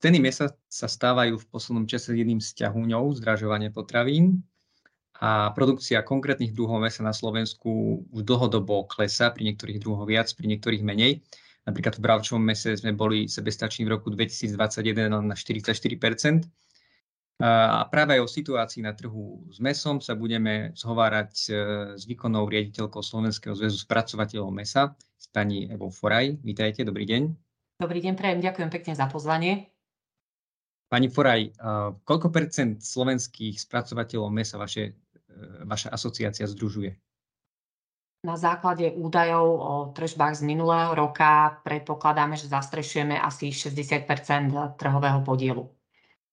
ceny mesa sa stávajú v poslednom čase jedným z ťahúňov zdražovania potravín a produkcia konkrétnych druhov mesa na Slovensku už dlhodobo klesá, pri niektorých druhoch viac, pri niektorých menej. Napríklad v bravčovom mese sme boli sebestační v roku 2021 na 44% a práve aj o situácii na trhu s mesom sa budeme zhovárať e, s výkonnou riaditeľkou Slovenského zväzu spracovateľov mesa, s pani Evou Foraj. Vítajte, dobrý deň. Dobrý deň, prajem, ďakujem pekne za pozvanie. Pani Foraj, koľko percent slovenských spracovateľov mesa vaše, e, vaša asociácia združuje? Na základe údajov o tržbách z minulého roka predpokladáme, že zastrešujeme asi 60% trhového podielu.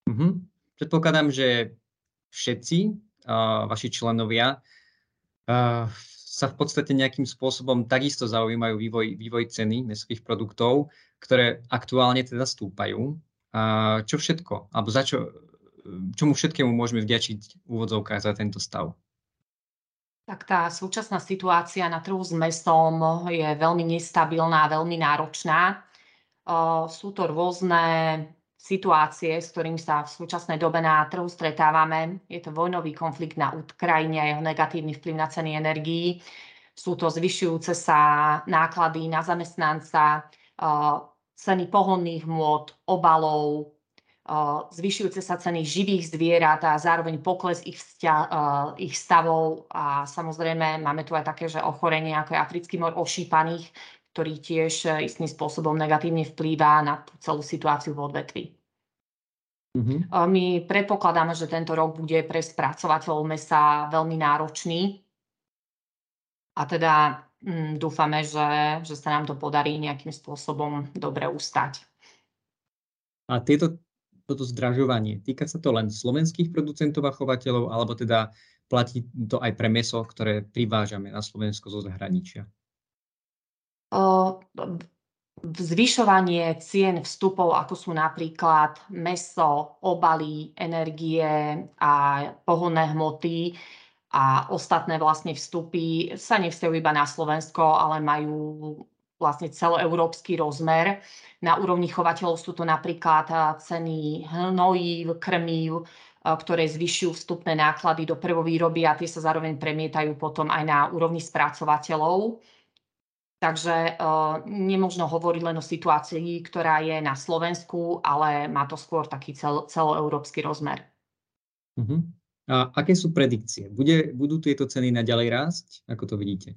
Uh-huh. Predpokladám, že všetci uh, vaši členovia uh, sa v podstate nejakým spôsobom takisto zaujímajú vývoj, vývoj ceny mesových produktov, ktoré aktuálne teda stúpajú. Čo všetko, alebo za čo, čomu všetkému môžeme vďačiť v za tento stav? Tak tá súčasná situácia na trhu s mesom je veľmi nestabilná, veľmi náročná. Sú to rôzne situácie, s ktorým sa v súčasnej dobe na trhu stretávame. Je to vojnový konflikt na Ukrajine a jeho negatívny vplyv na ceny energií. Sú to zvyšujúce sa náklady na zamestnanca, ceny pohonných môd, obalov, zvyšujúce sa ceny živých zvierat a zároveň pokles ich, vzťa, ich stavov. A samozrejme máme tu aj také, že ochorenie ako je africký mor ošípaných, ktorý tiež e, istým spôsobom negatívne vplýva na tú celú situáciu v odvetvi. Mm-hmm. My predpokladáme, že tento rok bude pre spracovateľov mesa veľmi náročný a teda dúfame, že, že sa nám to podarí nejakým spôsobom dobre ustať. A tieto, toto zdražovanie, týka sa to len slovenských producentov a chovateľov, alebo teda platí to aj pre meso, ktoré privážame na Slovensko zo zahraničia? zvyšovanie cien vstupov, ako sú napríklad meso, obaly, energie a pohonné hmoty a ostatné vlastne vstupy sa nevzťahujú iba na Slovensko, ale majú vlastne celoeurópsky rozmer. Na úrovni chovateľov sú to napríklad ceny hnojív, krmív, ktoré zvyšujú vstupné náklady do prvovýroby a tie sa zároveň premietajú potom aj na úrovni spracovateľov. Takže uh, nemožno hovoriť len o situácii, ktorá je na Slovensku, ale má to skôr taký cel, celoeurópsky rozmer. Uh-huh. A aké sú predikcie? Bude, budú tieto ceny naďalej rásť? Ako to vidíte?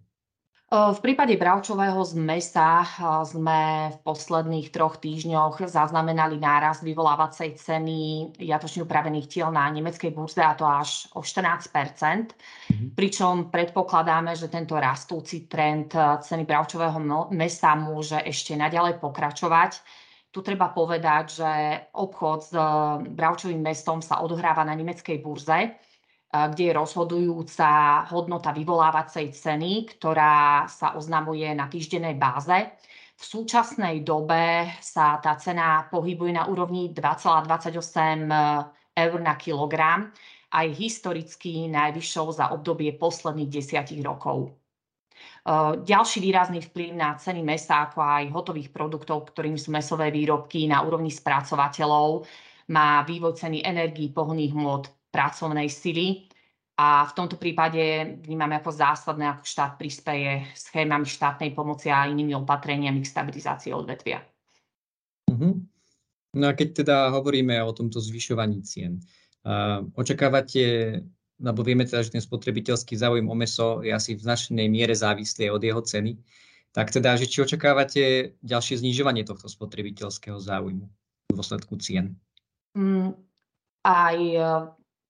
V prípade bravčového z mesa sme v posledných troch týždňoch zaznamenali nárast vyvolávacej ceny jatočne upravených tiel na nemeckej burze a to až o 14 mm-hmm. pričom predpokladáme, že tento rastúci trend ceny bravčového mesa môže ešte naďalej pokračovať. Tu treba povedať, že obchod s bravčovým mestom sa odohráva na nemeckej burze kde je rozhodujúca hodnota vyvolávacej ceny, ktorá sa oznamuje na týždennej báze. V súčasnej dobe sa tá cena pohybuje na úrovni 2,28 eur na kilogram a je historicky najvyššou za obdobie posledných desiatich rokov. Ďalší výrazný vplyv na ceny mesa, ako aj hotových produktov, ktorým sú mesové výrobky na úrovni spracovateľov, má vývoj ceny energií, pohonných hmôt, pracovnej sily. A v tomto prípade vnímame ako zásadné, ako štát prispieje schémami štátnej pomoci a inými opatreniami k stabilizácii odvetvia. Uh-huh. No a keď teda hovoríme o tomto zvyšovaní cien, uh, očakávate, lebo vieme teda, že ten spotrebiteľský záujem o meso je asi v značnej miere závislý od jeho ceny, tak teda, že či očakávate ďalšie znižovanie tohto spotrebiteľského záujmu v dôsledku cien? Mm, aj e,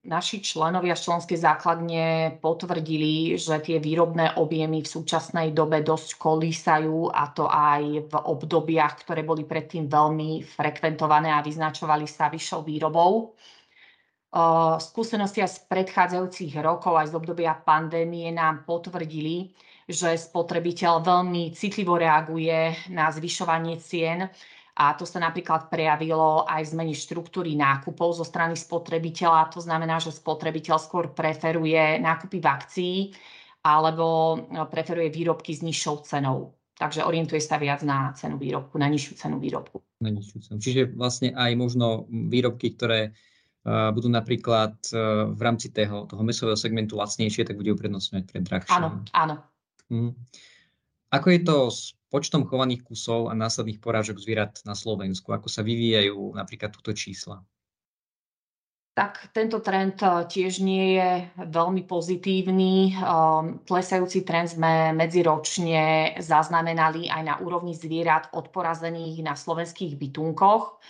naši členovia členskej základne potvrdili, že tie výrobné objemy v súčasnej dobe dosť kolísajú a to aj v obdobiach, ktoré boli predtým veľmi frekventované a vyznačovali sa vyššou výrobou. Skúsenosti z predchádzajúcich rokov aj z obdobia pandémie nám potvrdili, že spotrebiteľ veľmi citlivo reaguje na zvyšovanie cien a to sa napríklad prejavilo aj v zmene štruktúry nákupov zo strany spotrebiteľa. To znamená, že spotrebiteľ skôr preferuje nákupy v akcii alebo no, preferuje výrobky s nižšou cenou. Takže orientuje sa viac na cenu výrobku, na nižšiu cenu výrobku. Na nižšiu cenu. Čiže vlastne aj možno výrobky, ktoré budú napríklad uh, v rámci toho, toho mesového segmentu lacnejšie, tak bude uprednostňovať pred drahšie. Áno, áno. Hmm. Ako je to s počtom chovaných kusov a následných porážok zvierat na Slovensku? Ako sa vyvíjajú napríklad túto čísla? Tak tento trend eh, tiež nie je veľmi pozitívny. Ehm, klesajúci trend sme medziročne zaznamenali aj na úrovni zvierat odporazených na slovenských bytunkoch.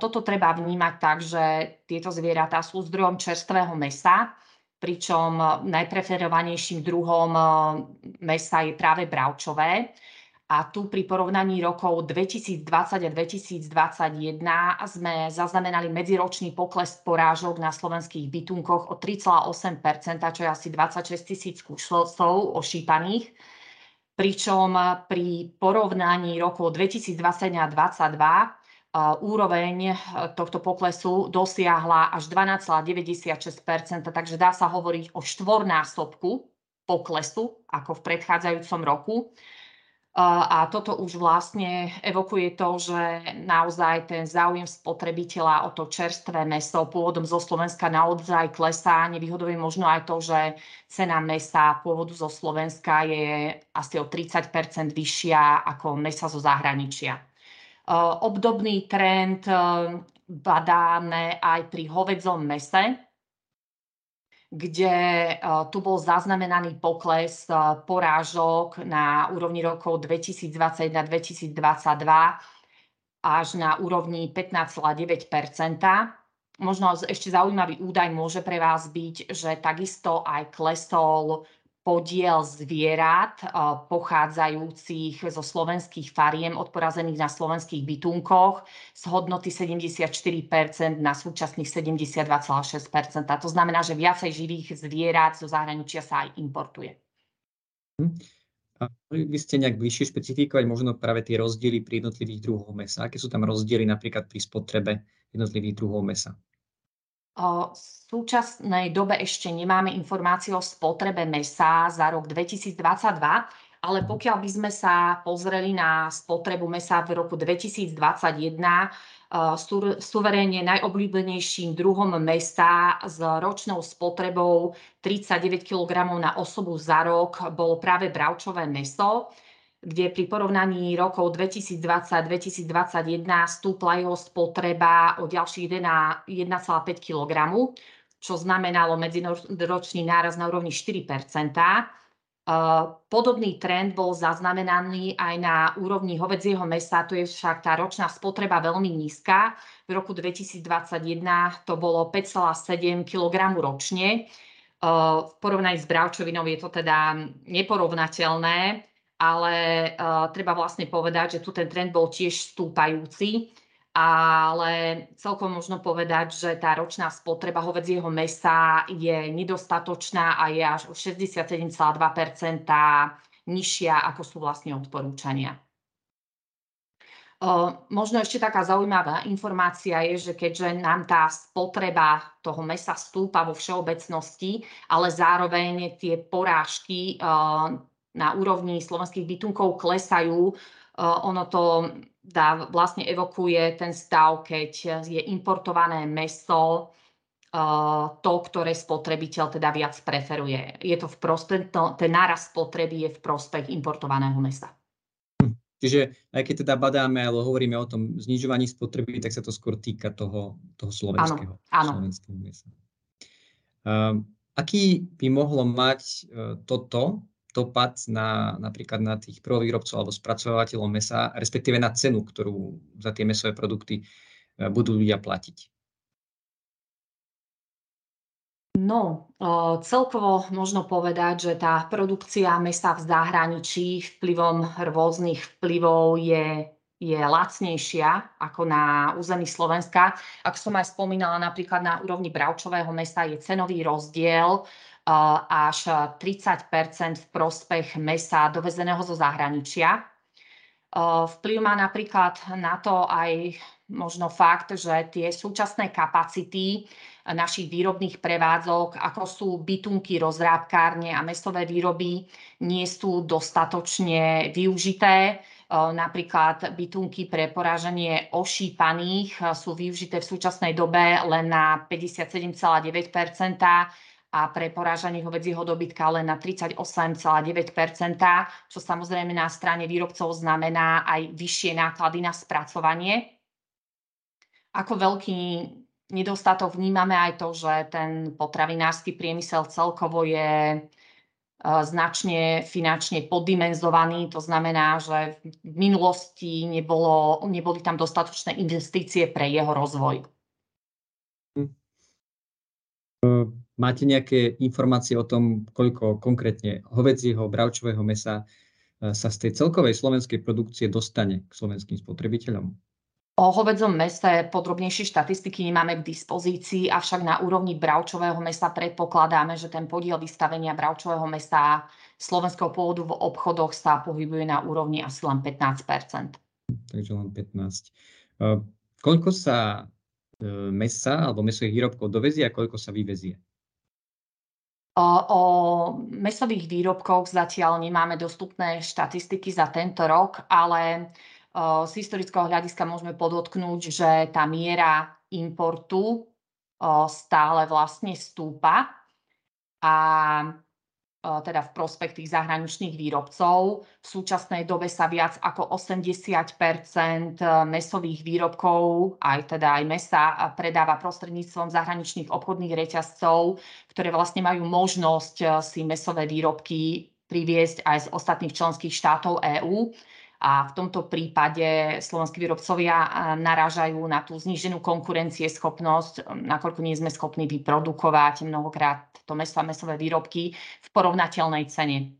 Toto treba vnímať tak, že tieto zvieratá sú zdrojom čerstvého mesa, pričom najpreferovanejším druhom mesa je práve bravčové. A tu pri porovnaní rokov 2020 a 2021 sme zaznamenali medziročný pokles porážok na slovenských bytunkoch o 3,8% čo je asi 26 tisíc kusov ošípaných. Pričom pri porovnaní rokov 2020 a 2022 úroveň e, tohto poklesu dosiahla až 12,96% takže dá sa hovoriť o štvornásobku poklesu ako v predchádzajúcom roku. A toto už vlastne evokuje to, že naozaj ten záujem spotrebiteľa o to čerstvé meso pôvodom zo Slovenska naozaj klesá. Nevýhodou je možno aj to, že cena mesa pôvodu zo Slovenska je asi o 30 vyššia ako mesa zo zahraničia. Obdobný trend badáme aj pri hovedzom mese, kde tu bol zaznamenaný pokles porážok na úrovni rokov 2021 2022 až na úrovni 15,9% Možno ešte zaujímavý údaj môže pre vás byť, že takisto aj klesol podiel zvierat pochádzajúcich zo slovenských fariem odporazených na slovenských bytunkoch z hodnoty 74% na súčasných 72,6%. To znamená, že viacej živých zvierat zo zahraničia sa aj importuje. A by ste nejak bližšie špecifikovať možno práve tie rozdiely pri jednotlivých druhoch mesa? Aké sú tam rozdiely napríklad pri spotrebe jednotlivých druhov mesa? V súčasnej dobe ešte nemáme informácie o spotrebe mesa za rok 2022, ale pokiaľ by sme sa pozreli na spotrebu mesa v roku 2021, suverénne najobľúbenejším druhom mesa s ročnou spotrebou 39 kg na osobu za rok bolo práve bravčové meso kde pri porovnaní rokov 2020-2021 stúpla jeho spotreba o ďalších 1,5 kg, čo znamenalo medziročný náraz na úrovni 4% Podobný trend bol zaznamenaný aj na úrovni hovedzieho mesa, tu je však tá ročná spotreba veľmi nízka. V roku 2021 to bolo 5,7 kg ročne. V porovnaní s bravčovinou je to teda neporovnateľné ale uh, treba vlastne povedať, že tu ten trend bol tiež stúpajúci, ale celkom možno povedať, že tá ročná spotreba hovedzieho mesa je nedostatočná a je až o 67,2 nižšia, ako sú vlastne odporúčania. Uh, možno ešte taká zaujímavá informácia je, že keďže nám tá spotreba toho mesa stúpa vo všeobecnosti, ale zároveň tie porážky uh, na úrovni slovenských bytunkov klesajú. Ono to dá, vlastne evokuje ten stav, keď je importované meso, to, ktoré spotrebiteľ teda viac preferuje. Je to v prospech, ten náraz spotreby je v prospech importovaného mesa. Hm. Čiže aj keď teda badáme, ale hovoríme o tom znižovaní spotreby, tak sa to skôr týka toho, toho slovenského, áno, áno. slovenského mesa. Uh, aký by mohlo mať uh, toto dopad na, napríklad na tých prvovýrobcov alebo spracovateľov mesa, respektíve na cenu, ktorú za tie mesové produkty e, budú ľudia platiť? No, celkovo možno povedať, že tá produkcia mesa v zahraničí vplyvom rôznych vplyvov je, je lacnejšia ako na území Slovenska. Ak som aj spomínala, napríklad na úrovni bravčového mesa je cenový rozdiel až 30 v prospech mesa dovezeného zo zahraničia. Vplyv má napríklad na to aj možno fakt, že tie súčasné kapacity našich výrobných prevádzok, ako sú bytunky, rozrábkárne a mesové výroby, nie sú dostatočne využité. Napríklad bytunky pre porážanie ošípaných sú využité v súčasnej dobe len na 57,9% a pre porážanie hovedzieho dobytka len na 38,9% čo samozrejme na strane výrobcov znamená aj vyššie náklady na spracovanie. Ako veľký nedostatok vnímame aj to, že ten potravinársky priemysel celkovo je značne finančne poddimenzovaný. To znamená, že v minulosti nebolo, neboli tam dostatočné investície pre jeho rozvoj. Hm. Máte nejaké informácie o tom, koľko konkrétne hovedzieho, bravčového mesa sa z tej celkovej slovenskej produkcie dostane k slovenským spotrebiteľom? O hovedzom mese podrobnejšie štatistiky nemáme k dispozícii, avšak na úrovni bravčového mesa predpokladáme, že ten podiel vystavenia bravčového mesa slovenského pôvodu v obchodoch sa pohybuje na úrovni asi len 15% Takže len 15. Koľko sa e, mesa alebo mesových výrobkov dovezie a koľko sa vyvezie? O mesových výrobkoch zatiaľ nemáme dostupné štatistiky za tento rok, ale z historického hľadiska môžeme podotknúť, že tá miera importu stále vlastne stúpa a teda v prospech tých zahraničných výrobcov. V súčasnej dobe sa viac ako 80 mesových výrobkov, aj teda aj mesa, predáva prostredníctvom zahraničných obchodných reťazcov, ktoré vlastne majú možnosť si mesové výrobky priviesť aj z ostatných členských štátov EÚ a v tomto prípade slovenskí výrobcovia narážajú na tú zníženú konkurencieschopnosť, nakoľko nie sme schopní vyprodukovať mnohokrát to meso a mesové výrobky v porovnateľnej cene.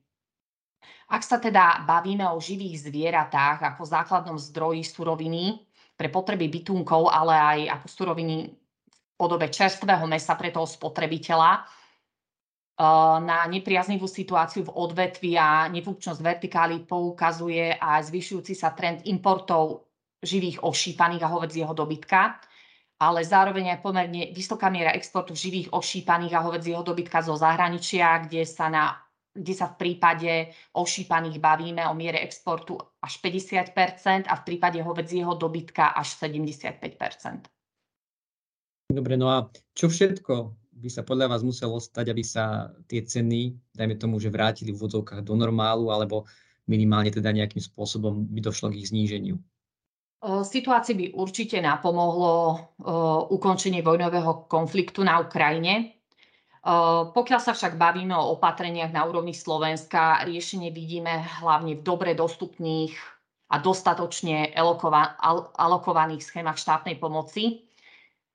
Ak sa teda bavíme o živých zvieratách ako základnom zdroji suroviny pre potreby bytunkov, ale aj ako suroviny v podobe čerstvého mesa pre toho spotrebiteľa, na nepriaznivú situáciu v odvetvi a nefunkčnosť vertikály poukazuje aj zvyšujúci sa trend importov živých ošípaných a hovedzieho dobytka, ale zároveň aj pomerne vysoká miera exportu živých ošípaných a hovedzieho dobytka zo zahraničia, kde sa, na, kde sa v prípade ošípaných bavíme o miere exportu až 50% a v prípade hovedzieho dobytka až 75% Dobre, no a čo všetko by sa podľa vás muselo stať, aby sa tie ceny, dajme tomu, že vrátili v vodzovkách do normálu, alebo minimálne teda nejakým spôsobom by došlo k ich zníženiu? Situácii by určite napomohlo ukončenie vojnového konfliktu na Ukrajine. Pokiaľ sa však bavíme o opatreniach na úrovni Slovenska, riešenie vidíme hlavne v dobre dostupných a dostatočne alokovaných schémach štátnej pomoci,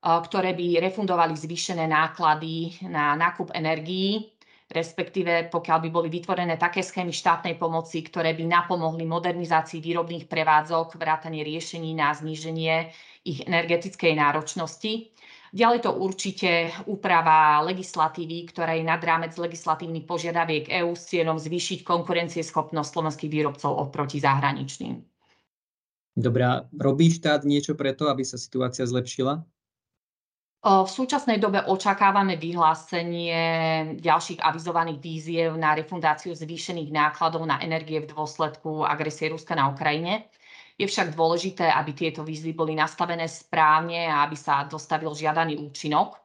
ktoré by refundovali zvýšené náklady na nákup energií, respektíve pokiaľ by boli vytvorené také schémy štátnej pomoci, ktoré by napomohli modernizácii výrobných prevádzok, vrátanie riešení na zníženie ich energetickej náročnosti. Ďalej to určite úprava legislatívy, ktorá je nad rámec legislatívnych požiadaviek EÚ s cieľom zvýšiť konkurencieschopnosť slovenských výrobcov oproti zahraničným. Dobrá, robí štát niečo preto, aby sa situácia zlepšila? V súčasnej dobe očakávame vyhlásenie ďalších avizovaných víziev na refundáciu zvýšených nákladov na energie v dôsledku agresie Ruska na Ukrajine. Je však dôležité, aby tieto výzvy boli nastavené správne a aby sa dostavil žiadaný účinok.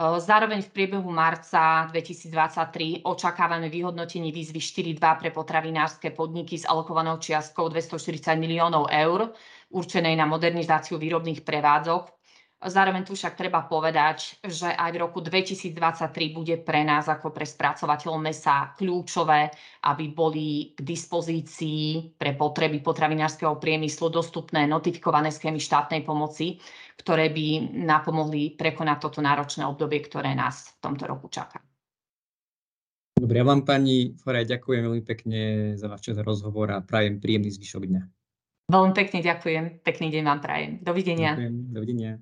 Zároveň v priebehu marca 2023 očakávame vyhodnotenie výzvy 4.2 pre potravinárske podniky s alokovanou čiastkou 240 miliónov eur, určenej na modernizáciu výrobných prevádzok Zároveň tu však treba povedať, že aj v roku 2023 bude pre nás ako pre spracovateľov mesa kľúčové, aby boli k dispozícii pre potreby potravinárskeho priemyslu dostupné notifikované schémy štátnej pomoci, ktoré by napomohli prekonať toto náročné obdobie, ktoré nás v tomto roku čaká. Dobre, ja vám pani Foraj ďakujem veľmi pekne za váš čas rozhovor a prajem príjemný zvyšok dňa. Veľmi pekne ďakujem, pekný deň vám prajem. Dovidenia. Ďakujem, dovidenia.